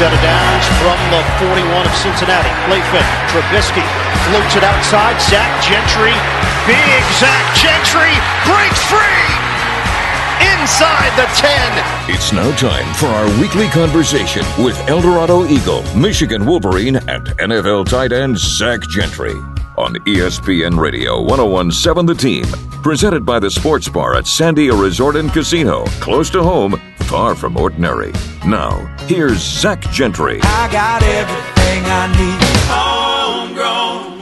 Set of downs from the 41 of Cincinnati. Play fake. Trubisky floats it outside. Zach Gentry. Big Zach Gentry breaks free inside the 10. It's now time for our weekly conversation with Eldorado Eagle, Michigan Wolverine, and NFL tight end Zach Gentry on ESPN Radio 1017 The Team. Presented by the Sports Bar at Sandia Resort and Casino, close to home, far from ordinary. Now, here's Zach Gentry. I got everything I need. Homegrown.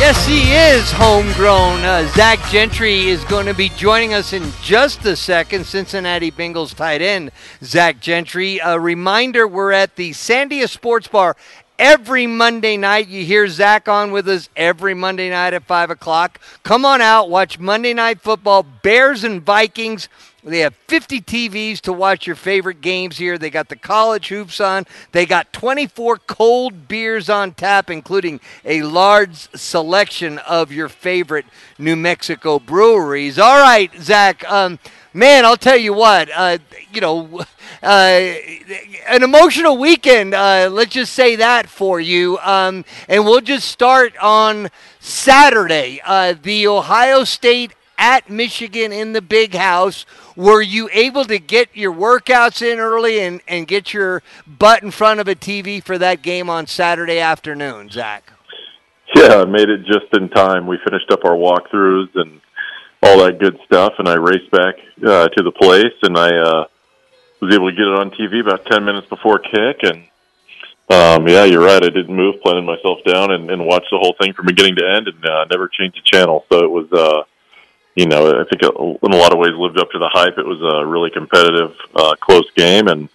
Yes, he is homegrown. Uh, Zach Gentry is going to be joining us in just a second. Cincinnati Bengals tight end Zach Gentry. A reminder we're at the Sandia Sports Bar every Monday night. You hear Zach on with us every Monday night at 5 o'clock. Come on out, watch Monday Night Football, Bears and Vikings. They have 50 TVs to watch your favorite games here. They got the college hoops on. They got 24 cold beers on tap, including a large selection of your favorite New Mexico breweries. All right, Zach. Um, man, I'll tell you what. Uh, you know, uh, an emotional weekend. Uh, let's just say that for you. Um, and we'll just start on Saturday. Uh, the Ohio State at Michigan in the big house. Were you able to get your workouts in early and, and get your butt in front of a TV for that game on Saturday afternoon, Zach? Yeah, I made it just in time. We finished up our walkthroughs and all that good stuff, and I raced back uh, to the place, and I uh, was able to get it on TV about 10 minutes before kick, and um, yeah, you're right. I didn't move, planted myself down, and, and watched the whole thing from beginning to end, and uh, never changed the channel. So it was, uh, you know, I think in a lot of ways lived up to the hype. It was a really competitive, uh, close game, and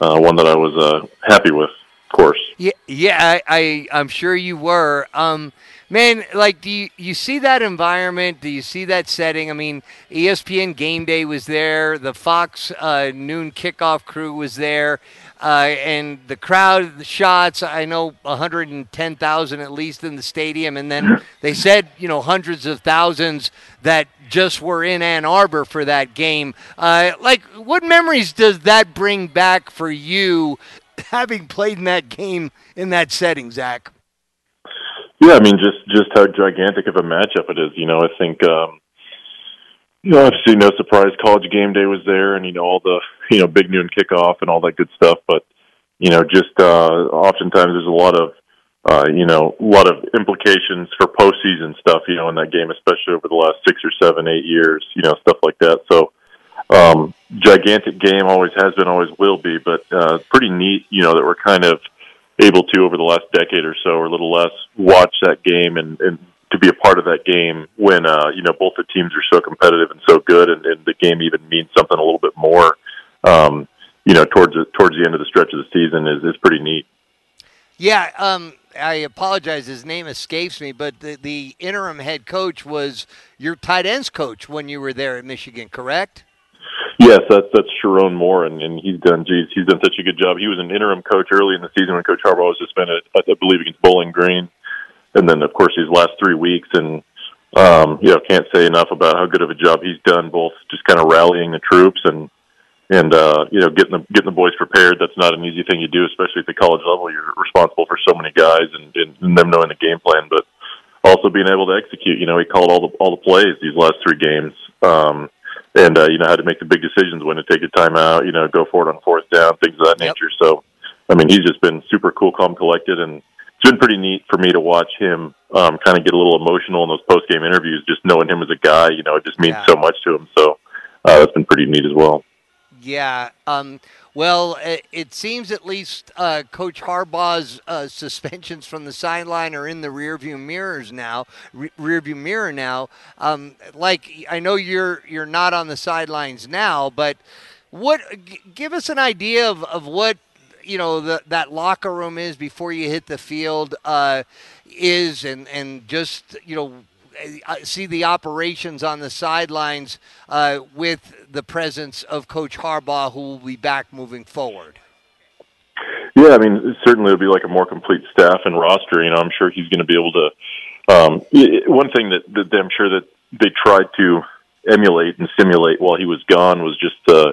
uh, one that I was uh, happy with, of course. Yeah, yeah, I, I I'm sure you were. Um, man, like, do you, you see that environment? Do you see that setting? I mean, ESPN Game Day was there, the Fox uh, noon kickoff crew was there. Uh, and the crowd, the shots, I know 110,000 at least in the stadium. And then they said, you know, hundreds of thousands that just were in Ann Arbor for that game. Uh, like, what memories does that bring back for you having played in that game in that setting, Zach? Yeah, I mean, just just how gigantic of a matchup it is. You know, I think um, you know, obviously, no surprise, college game day was there, and you know all the you know big noon kickoff and all that good stuff. But you know, just uh, oftentimes there's a lot of uh, you know a lot of implications for postseason stuff. You know, in that game, especially over the last six or seven, eight years. You know, stuff like that. So um, gigantic game always has been, always will be. But uh, pretty neat. You know that we're kind of able to over the last decade or so, or a little less, watch that game and, and to be a part of that game when uh, you know both the teams are so competitive and so good, and, and the game even means something a little bit more. Um, you know, towards the, towards the end of the stretch of the season is is pretty neat. Yeah, um, I apologize. His name escapes me, but the, the interim head coach was your tight ends coach when you were there at Michigan, correct? Yes, that's that's Sherrone Moore, and, and he's done. Geez, he's done such a good job. He was an interim coach early in the season when Coach Harbaugh was suspended, I believe, against Bowling Green, and then of course these last three weeks, and um, you know, can't say enough about how good of a job he's done, both just kind of rallying the troops and and uh, you know getting the getting the boys prepared. That's not an easy thing to do, especially at the college level. You're responsible for so many guys and, and, and them knowing the game plan, but also being able to execute. You know, he called all the all the plays these last three games. Um, and uh, you know how to make the big decisions when to take a timeout, you know, go for it on fourth down, things of that yep. nature. So, I mean, he's just been super cool, calm, collected, and it's been pretty neat for me to watch him um, kind of get a little emotional in those post game interviews. Just knowing him as a guy, you know, it just means yeah. so much to him. So uh, that's been pretty neat as well. Yeah. Um, well, it, seems at least uh, Coach Harbaugh's uh, suspensions from the sideline are in the rearview mirrors now. Re- rearview mirror now. Um, like I know you're you're not on the sidelines now, but what? G- give us an idea of, of what you know the, that locker room is before you hit the field uh, is, and and just you know see the operations on the sidelines uh, with the presence of Coach Harbaugh, who will be back moving forward? Yeah, I mean, certainly it'll be like a more complete staff and roster. You know, I'm sure he's going to be able to. Um, one thing that, that I'm sure that they tried to emulate and simulate while he was gone was just uh,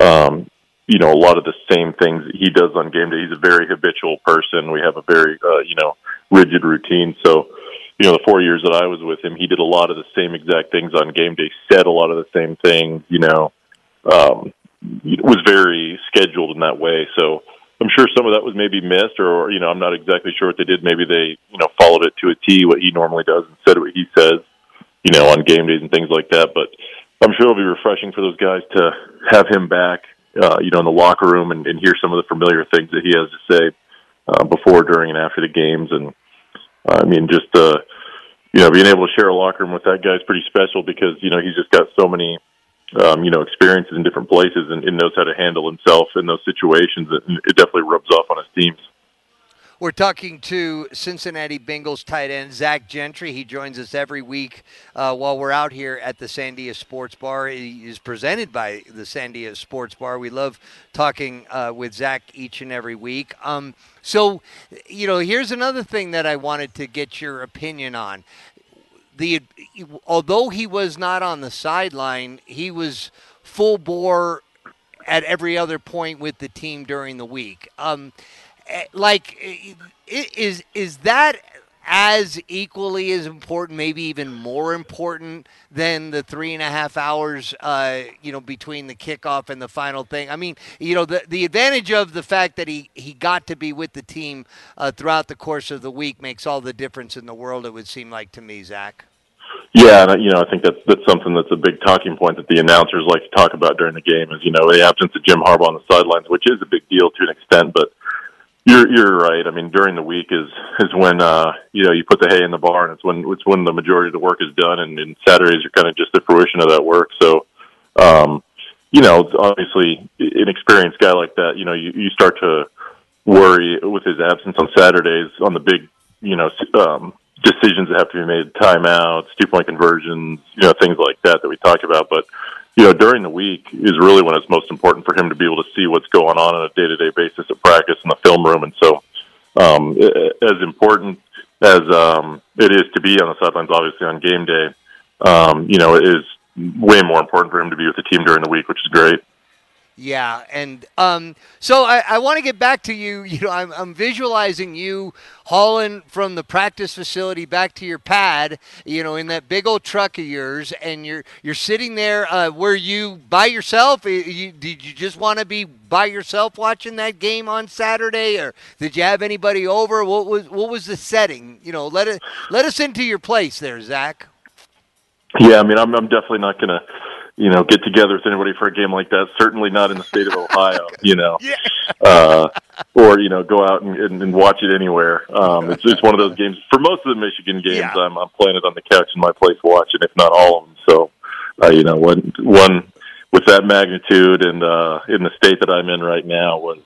um, you know, a lot of the same things he does on game day. He's a very habitual person. We have a very, uh, you know, rigid routine. So, you know, the four years that I was with him, he did a lot of the same exact things on game day, said a lot of the same things, you know, um, was very scheduled in that way. So I'm sure some of that was maybe missed or, you know, I'm not exactly sure what they did. Maybe they, you know, followed it to a T, what he normally does and said what he says, you know, on game days and things like that. But I'm sure it'll be refreshing for those guys to have him back, uh, you know, in the locker room and, and hear some of the familiar things that he has to say uh, before, during, and after the games. And I mean, just uh, you know, being able to share a locker room with that guy is pretty special because you know he's just got so many um, you know experiences in different places and, and knows how to handle himself in those situations. And it definitely rubs off on his teams. We're talking to Cincinnati Bengals tight end Zach Gentry. He joins us every week uh, while we're out here at the Sandia Sports Bar. He is presented by the Sandia Sports Bar. We love talking uh, with Zach each and every week. Um, so, you know, here's another thing that I wanted to get your opinion on. The although he was not on the sideline, he was full bore at every other point with the team during the week. Um, like is is that as equally as important, maybe even more important than the three and a half hours, uh, you know, between the kickoff and the final thing. I mean, you know, the the advantage of the fact that he he got to be with the team uh, throughout the course of the week makes all the difference in the world. It would seem like to me, Zach. Yeah, you know, I think that's that's something that's a big talking point that the announcers like to talk about during the game. Is you know the absence of Jim Harbaugh on the sidelines, which is a big deal to an extent, but you're you're right. I mean, during the week is is when uh you know you put the hay in the barn. It's when it's when the majority of the work is done, and, and Saturdays are kind of just the fruition of that work. So, um, you know, obviously, an experienced guy like that, you know, you, you start to worry with his absence on Saturdays on the big, you know, um, decisions that have to be made, timeouts, two point conversions, you know, things like that that we talked about. But you know, during the week is really when it's most important for him to be able to see what's going on on a day to day basis at practice in the film room. And so, um, as important as um, it is to be on the sidelines, obviously on game day, um, you know, it is way more important for him to be with the team during the week, which is great. Yeah, and um, so I, I want to get back to you. You know, I'm, I'm visualizing you hauling from the practice facility back to your pad. You know, in that big old truck of yours, and you're you're sitting there. Uh, were you by yourself? You, did you just want to be by yourself watching that game on Saturday, or did you have anybody over? What was what was the setting? You know, let it let us into your place there, Zach. Yeah, I mean, I'm I'm definitely not gonna you know, get together with anybody for a game like that. Certainly not in the state of Ohio, you know, yeah. uh, or you know, go out and, and, and watch it anywhere. Um, it's just one of those games. For most of the Michigan games, yeah. I'm, I'm playing it on the couch in my place watching, if not all of them. So, uh, you know, one one with that magnitude and uh, in the state that I'm in right now was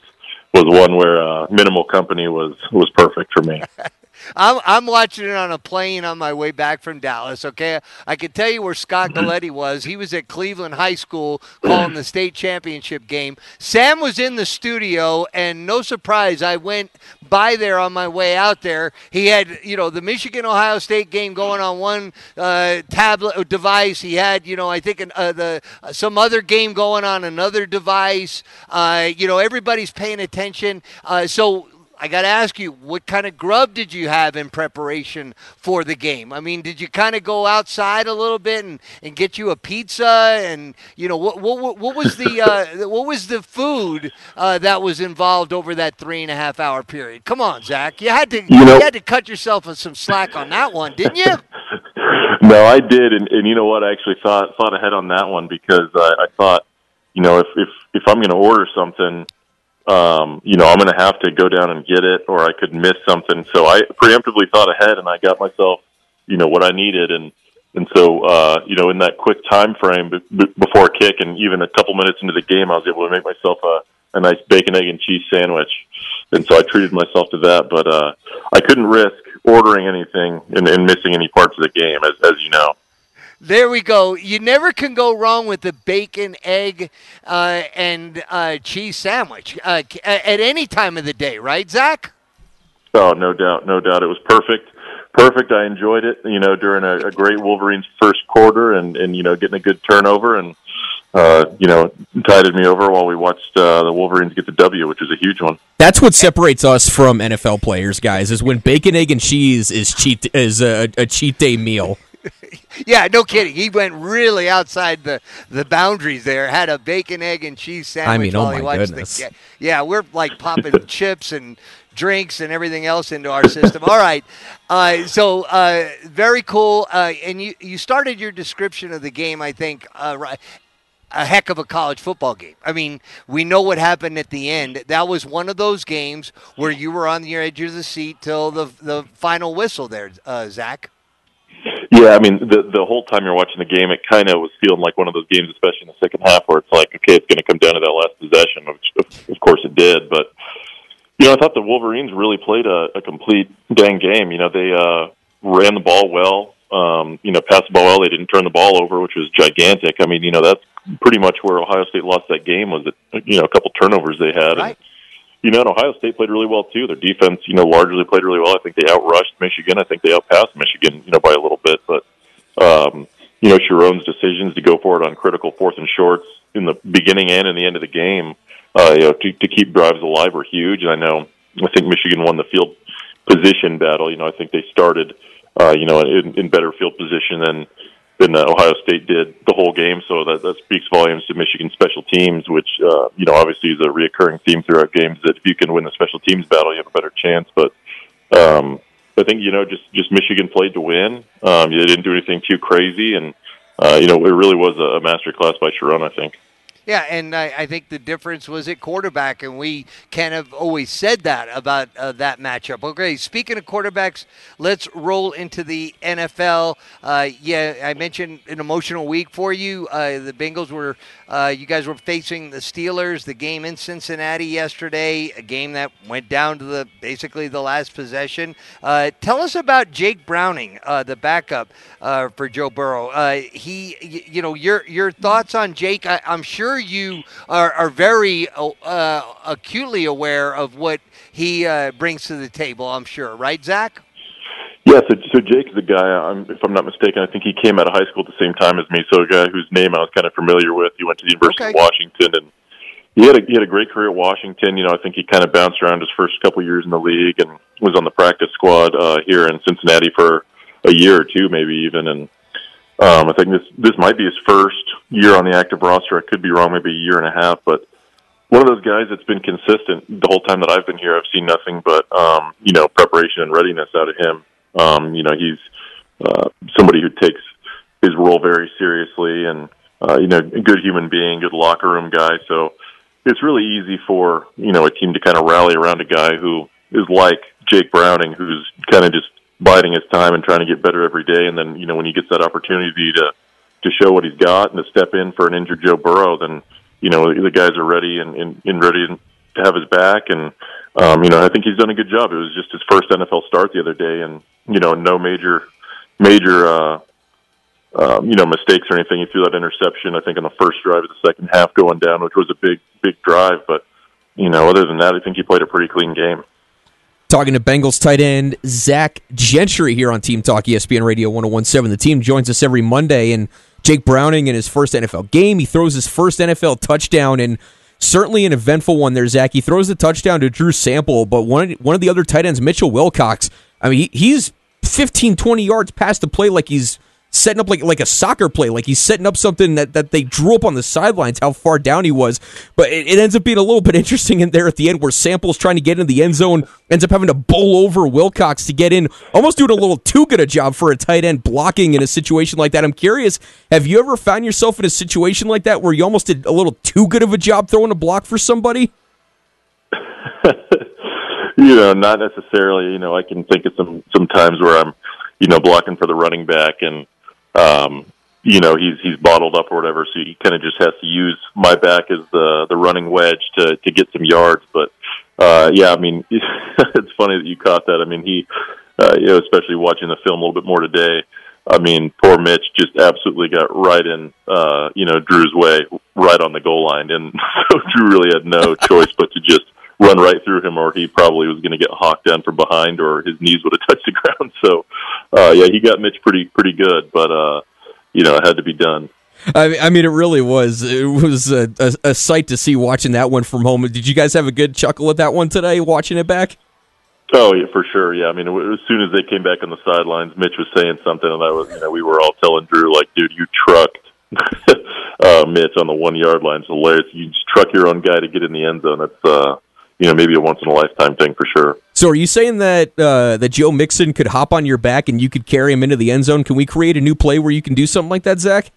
was one where uh, minimal company was was perfect for me. I'm, I'm watching it on a plane on my way back from Dallas. Okay, I can tell you where Scott mm-hmm. Galletti was. He was at Cleveland High School calling the state championship game. Sam was in the studio, and no surprise, I went by there on my way out there. He had, you know, the Michigan Ohio State game going on one uh, tablet uh, device. He had, you know, I think uh, the uh, some other game going on another device. Uh, you know, everybody's paying attention. Uh, so I got to ask you, what kind of grub did you have in preparation for the game? I mean, did you kind of go outside a little bit and, and get you a pizza? And you know, what what, what was the uh, what was the food uh, that was involved over that three and a half hour period? Come on, Zach, you had to you, know, you had to cut yourself some slack on that one, didn't you? no, I did, and, and you know what? I actually thought thought ahead on that one because I, I thought, you know, if if if I'm going to order something um, you know, I'm going to have to go down and get it, or I could miss something. So I preemptively thought ahead, and I got myself, you know, what I needed, and and so, uh, you know, in that quick time frame b- b- before kick, and even a couple minutes into the game, I was able to make myself a, a nice bacon, egg, and cheese sandwich, and so I treated myself to that. But uh, I couldn't risk ordering anything and, and missing any parts of the game, as as you know. There we go. You never can go wrong with the bacon, egg, uh, and uh, cheese sandwich uh, at any time of the day, right, Zach? Oh, no doubt, no doubt. It was perfect, perfect. I enjoyed it. You know, during a, a great Wolverines first quarter, and and you know, getting a good turnover, and uh, you know, tided me over while we watched uh, the Wolverines get the W, which is a huge one. That's what separates us from NFL players, guys. Is when bacon, egg, and cheese is cheat is a, a cheat day meal. yeah, no kidding. He went really outside the, the boundaries there. Had a bacon, egg, and cheese sandwich I mean, oh my he watched goodness. the. Yeah, we're like popping chips and drinks and everything else into our system. All right, uh, so uh, very cool. Uh, and you you started your description of the game, I think, uh, right. A heck of a college football game. I mean, we know what happened at the end. That was one of those games where you were on the edge of the seat till the the final whistle. There, uh, Zach. Yeah, I mean, the the whole time you're watching the game, it kind of was feeling like one of those games, especially in the second half, where it's like, okay, it's going to come down to that last possession, which of, course it did. But you know, I thought the Wolverines really played a, a complete dang game. You know, they uh, ran the ball well. Um, you know, passed the ball well. They didn't turn the ball over, which was gigantic. I mean, you know, that's pretty much where Ohio State lost that game was that you know a couple turnovers they had. Right. And, you know, and Ohio State played really well too. Their defense, you know, largely played really well. I think they outrushed Michigan. I think they outpassed Michigan, you know, by a little bit. But um, you know, Sherrone's decisions to go for it on critical fourth and shorts in the beginning and in the end of the game, uh, you know, to, to keep drives alive were huge. And I know, I think Michigan won the field position battle. You know, I think they started, uh, you know, in, in better field position than than uh, Ohio State did the whole game. So that that speaks volumes to Michigan special teams, which uh, you know obviously is a reoccurring theme throughout games. That if you can win the special teams battle, you have a better chance. But um, I think you know just just Michigan played to win. Um, they didn't do anything too crazy, and uh, you know it really was a, a master class by Sherrone. I think. Yeah, and I, I think the difference was at quarterback, and we kind of always said that about uh, that matchup. Okay, speaking of quarterbacks, let's roll into the NFL. Uh, yeah, I mentioned an emotional week for you. Uh, the Bengals were, uh, you guys were facing the Steelers. The game in Cincinnati yesterday, a game that went down to the basically the last possession. Uh, tell us about Jake Browning, uh, the backup for Joe Burrow. he, you know, your your thoughts on Jake? I, I'm sure you are, are very uh, acutely aware of what he uh, brings to the table. I'm sure, right, Zach? Yeah, so, so Jake is a guy. I'm, if I'm not mistaken, I think he came out of high school at the same time as me. So a guy whose name I was kind of familiar with. He went to the University Okay. of Washington, and he had a he had a great career at Washington. You know, I think he kind of bounced around his first couple years in the league, and was on the practice squad uh, here in Cincinnati for a year or two, maybe even. And um, I think this this might be his first year on the active roster. I could be wrong, maybe a year and a half, but one of those guys that's been consistent the whole time that I've been here. I've seen nothing but um, you know preparation and readiness out of him. Um, you know, he's uh, somebody who takes his role very seriously, and uh, you know, a good human being, good locker room guy. So it's really easy for you know a team to kind of rally around a guy who is like Jake Browning, who's kind of just biding his time and trying to get better every day. And then you know when he gets that opportunity to to show what he's got and to step in for an injured Joe Burrow, then you know the guys are ready and, and, and ready to have his back. And um, you know I think he's done a good job. It was just his first NFL start the other day, and you know no major major uh, um, you know mistakes or anything. He threw that interception I think on the first drive of the second half going down, which was a big big drive. But you know other than that, I think he played a pretty clean game. Talking to Bengals tight end Zach Gentry here on Team Talk ESPN Radio 1017. The team joins us every Monday, and Jake Browning in his first NFL game. He throws his first NFL touchdown, and certainly an eventful one there, Zach. He throws the touchdown to Drew Sample, but one, one of the other tight ends, Mitchell Wilcox, I mean, he, he's 15, 20 yards past the play like he's setting up like like a soccer play, like he's setting up something that, that they drew up on the sidelines, how far down he was. But it, it ends up being a little bit interesting in there at the end where Sample's trying to get into the end zone, ends up having to bowl over Wilcox to get in, almost doing a little too good a job for a tight end blocking in a situation like that. I'm curious, have you ever found yourself in a situation like that where you almost did a little too good of a job throwing a block for somebody? you know, not necessarily. You know, I can think of some some times where I'm, you know, blocking for the running back, and um, you know, he's he's bottled up or whatever, so he kind of just has to use my back as the the running wedge to to get some yards. But uh, yeah, I mean, it's funny that you caught that. I mean, he, uh, you know, especially watching the film a little bit more today. I mean, poor Mitch just absolutely got right in, uh, you know, Drew's way, right on the goal line, and so Drew really had no choice but to just run right through him, or he probably was going to get hawked down from behind, or his knees would have touched the ground. So, uh, yeah, he got Mitch pretty pretty good, but uh, you know, it had to be done. I mean, it really was. It was a, a, a sight to see watching that one from home. Did you guys have a good chuckle at that one today, watching it back? Oh yeah, for sure. Yeah, I mean, as soon as they came back on the sidelines, Mitch was saying something, and I was, you know, we were all telling Drew like, "Dude, you trucked uh, Mitch on the one yard line. It's hilarious. You just truck your own guy to get in the end zone. That's uh, you know, maybe a once in a lifetime thing for sure." So, are you saying that uh, that Joe Mixon could hop on your back and you could carry him into the end zone? Can we create a new play where you can do something like that, Zach?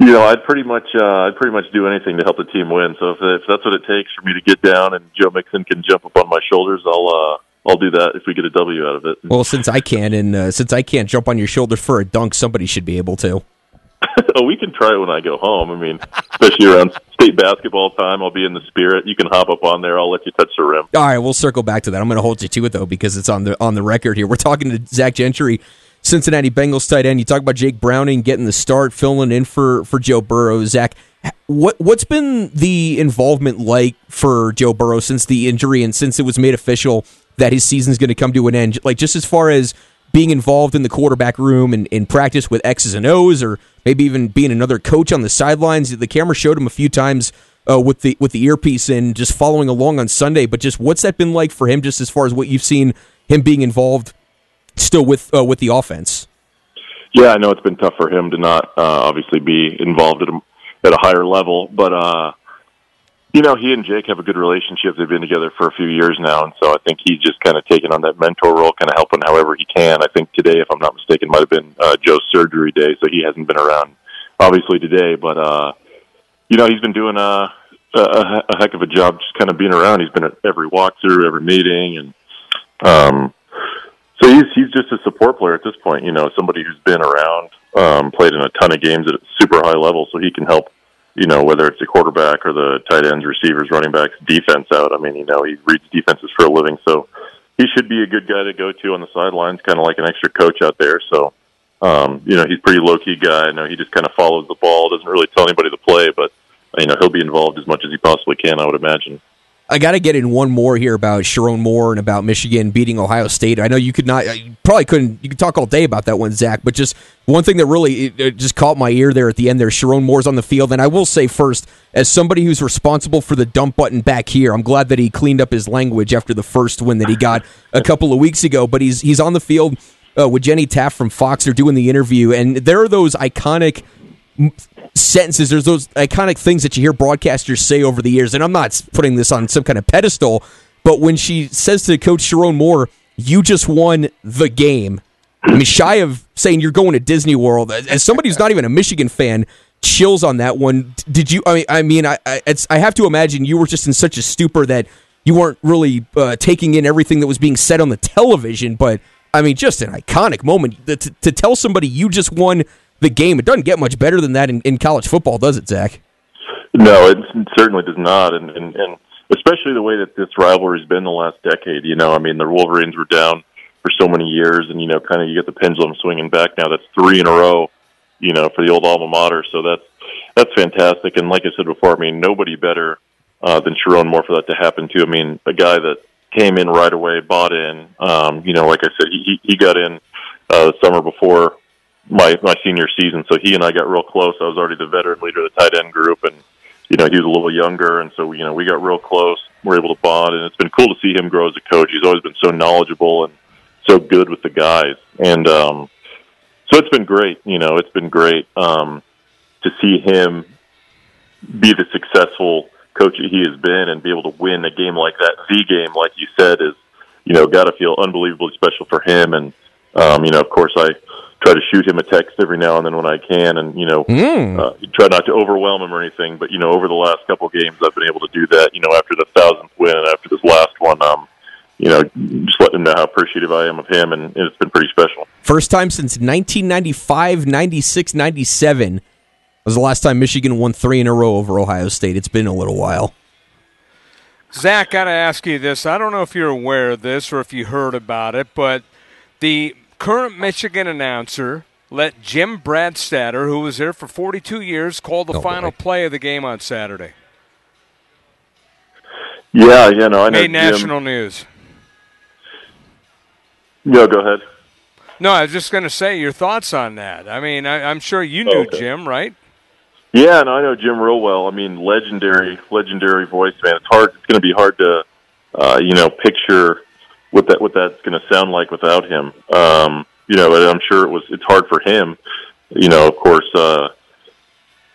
You know, I'd pretty much, uh, I'd pretty much do anything to help the team win. So if, if that's what it takes for me to get down and Joe Mixon can jump up on my shoulders, I'll, uh, I'll do that if we get a W out of it. Well, since I can, and uh, since I can't jump on your shoulder for a dunk, somebody should be able to. oh, we can try it when I go home. I mean, especially around state basketball time, I'll be in the spirit. You can hop up on there. I'll let you touch the rim. All right, we'll circle back to that. I'm going to hold you to it though because it's on the on the record here. We're talking to Zach Gentry, Cincinnati Bengals tight end. You talk about Jake Browning getting the start, filling in for for Joe Burrow. Zach, what what's been the involvement like for Joe Burrow since the injury and since it was made official that his season's going to come to an end? Like just as far as being involved in the quarterback room and in practice with X's and O's, or maybe even being another coach on the sidelines. The camera showed him a few times uh, with the with the earpiece and just following along on Sunday. But just what's that been like for him? Just as far as what you've seen him being involved still with uh, with the offense. Yeah, I know it's been tough for him to not uh, obviously be involved at a, at a higher level, but uh, you know, he and Jake have a good relationship. They've been together for a few years now, and so I think he's just kind of taken on that mentor role, kind of helping however he can. I think today, if I'm not mistaken, might have been uh, Joe's surgery day, so he hasn't been around obviously today. But uh, you know, he's been doing a, a a heck of a job, just kind of being around. He's been at every walkthrough, every meeting, and um, so he's he's just a support player at this point. You know, somebody who's been around, um, played in a ton of games at a super high level, so he can help you know, whether it's the quarterback or the tight ends, receivers, running backs, defense out. I mean, you know, he reads defenses for a living, so he should be a good guy to go to on the sidelines, kind of like an extra coach out there. So, um, you know, he's a pretty low key guy. I know he just kind of follows the ball, doesn't really tell anybody to play, but you know, he'll be involved as much as he possibly can. I would imagine. I got to get in one more here about Sherrone Moore and about Michigan beating Ohio State. I know you could not, you probably couldn't, you could talk all day about that one, Zach, but just one thing that really it, it just caught my ear there at the end there, Sherrone Moore's on the field. And I will say first, as somebody who's responsible for the dump button back here, I'm glad that he cleaned up his language after the first win that he got a couple of weeks ago, but he's, he's on the field uh, with Jenny Taft from Fox. They're doing the interview, and there are those iconic sentences. There's those iconic things that you hear broadcasters say over the years, and I'm not putting this on some kind of pedestal, but when she says to Coach Sherrone Moore, "You just won the game," I mean, shy of saying you're going to Disney World, as somebody who's not even a Michigan fan, chills on that one. Did you? I mean, I mean, I, I, I have to imagine you were just in such a stupor that you weren't really uh, taking in everything that was being said on the television, but. I mean, just an iconic moment to, to tell somebody you just won the game. It doesn't get much better than that in, in college football, does it, Zach? No, it certainly does not, and, and and especially the way that this rivalry's been the last decade. You know, I mean, the Wolverines were down for so many years, and you know, kind of you get the pendulum swinging back now. That's three in a row, you know, for the old alma mater. So that's that's fantastic. And like I said before, I mean, nobody better uh, than Sherrone Moore for that to happen to. I mean, a guy that came in right away, bought in. Um, you know, like I said, he he got in uh, the summer before my my senior season. So he and I got real close. I was already the veteran leader of the tight end group, and you know he was a little younger, and so you know we got real close. We're able to bond, and it's been cool to see him grow as a coach. He's always been so knowledgeable and so good with the guys, and um, so it's been great. You know, it's been great um, to see him be the successful coach he has been, and be able to win a game like that. The game, like you said, is you know got to feel unbelievably special for him, and um, you know, of course, I try to shoot him a text every now and then when I can, and you know, mm. uh, try not to overwhelm him or anything. But you know, over the last couple of games, I've been able to do that. You know, after the thousandth win and after this last one, um, you know, just let him know how appreciative I am of him, and it's been pretty special. First time since 1995, 96, 97 was the last time Michigan won three in a row over Ohio State. It's been a little while. Zach, got to ask you this. I don't know if you're aware of this or if you heard about it, but the current Michigan announcer let Jim Brandstatter, who was there for 42 years, call the oh, final boy. play of the game on Saturday. Yeah, you know, I made national Jim. news. Yeah, go ahead. No, I was just going to say your thoughts on that. I mean, I, am sure you knew oh, okay. Jim, right? Yeah, and I know Jim real well. I mean, legendary, legendary voice, man. It's hard. It's going to be hard to, uh, you know, picture what that what that's going to sound like without him. Um, you know, I'm sure it was. It's hard for him. You know, of course. Uh,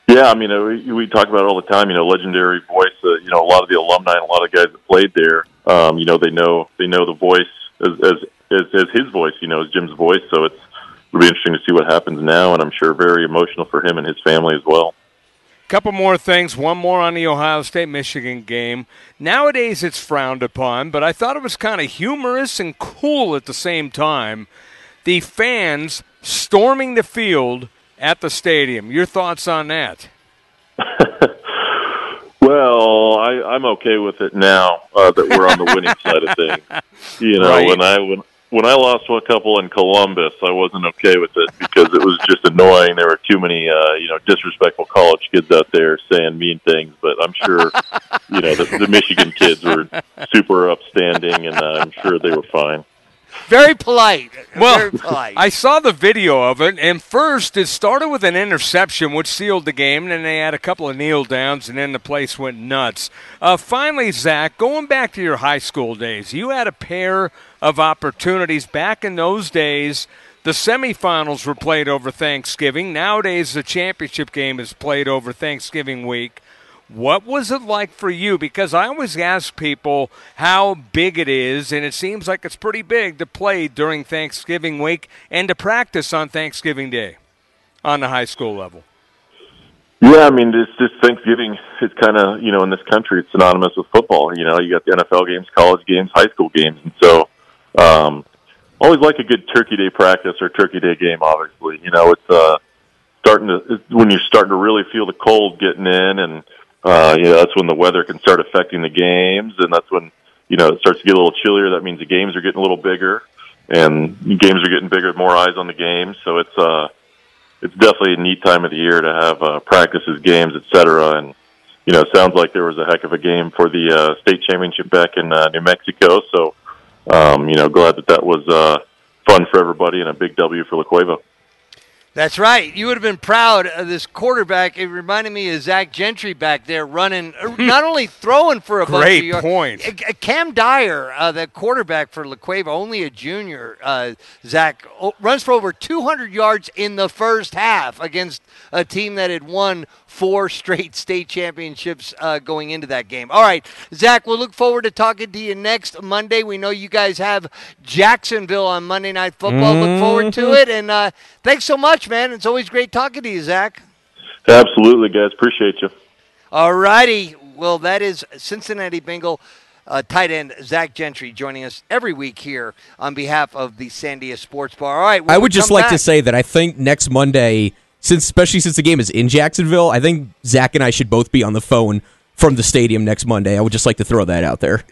yeah, I mean, uh, we, we talk about it all the time. You know, legendary voice. Uh, you know, a lot of the alumni and a lot of guys that played there. Um, you know, they know they know the voice as as as, as his voice. You know, as Jim's voice. So it's it'll be interesting to see what happens now, and I'm sure very emotional for him and his family as well. Couple more things. One more on the Ohio State Michigan game. Nowadays it's frowned upon, but I thought it was kind of humorous and cool at the same time. The fans storming the field at the stadium. Your thoughts on that? well, I, I'm okay with it now uh, that we're on the winning side of things. You know, Right. when I when when I lost a couple in Columbus, I wasn't okay with it because it was just annoying. There were too many, uh, you know, disrespectful college kids out there saying mean things. But I'm sure, you know, the, the Michigan kids were super upstanding, and uh, I'm sure they were fine. Very polite. Well, Very polite. I saw the video of it, and first it started with an interception, which sealed the game. And then they had a couple of kneel downs, and then the place went nuts. Uh, finally, Zach, going back to your high school days, you had a pair of opportunities back in those days. The semifinals were played over Thanksgiving. Nowadays, the championship game is played over Thanksgiving week. What was it like for you? Because I always ask people how big it is, and it seems like it's pretty big to play during Thanksgiving week and to practice on Thanksgiving Day on the high school level. Yeah, I mean, this this Thanksgiving is kind of you know in this country it's synonymous with football. You know, you got the NFL games, college games, high school games, and so um, always like a good Turkey Day practice or Turkey Day game. Obviously, you know, it's uh, starting to it's when you're starting to really feel the cold getting in, and uh, you know that's when the weather can start affecting the games, and that's when you know it starts to get a little chillier. That means the games are getting a little bigger, and games are getting bigger, more eyes on the games. So it's uh, it's definitely a neat time of the year to have uh, practices, games, et cetera. And you know, sounds like there was a heck of a game for the uh, state championship back in uh, New Mexico. So, um, you know, glad that that was uh, fun for everybody and a big W for La Cueva. That's right. You would have been proud of this quarterback. It reminded me of Zach Gentry back there running, uh, not only throwing for a bunch Great point. Cam Dyer, uh, the quarterback for La Cueva, only a junior. Uh, Zach oh, runs for over 200 yards in the first half against a team that had won four straight state championships uh, going into that game. All right, Zach, we'll look forward to talking to you next Monday. We know you guys have Jacksonville on Monday Night Football. Look forward to it, and uh, thanks so much, man. It's always great talking to you, Zach. Absolutely, guys. Appreciate you. All righty. Well, that is Cincinnati Bengal uh, tight end Zach Gentry joining us every week here on behalf of the Sandia Sports Bar. All right. I would just come like to say that I think next Monday, since especially since the game is in Jacksonville, I think Zach and I should both be on the phone from the stadium next Monday. I would just like to throw that out there.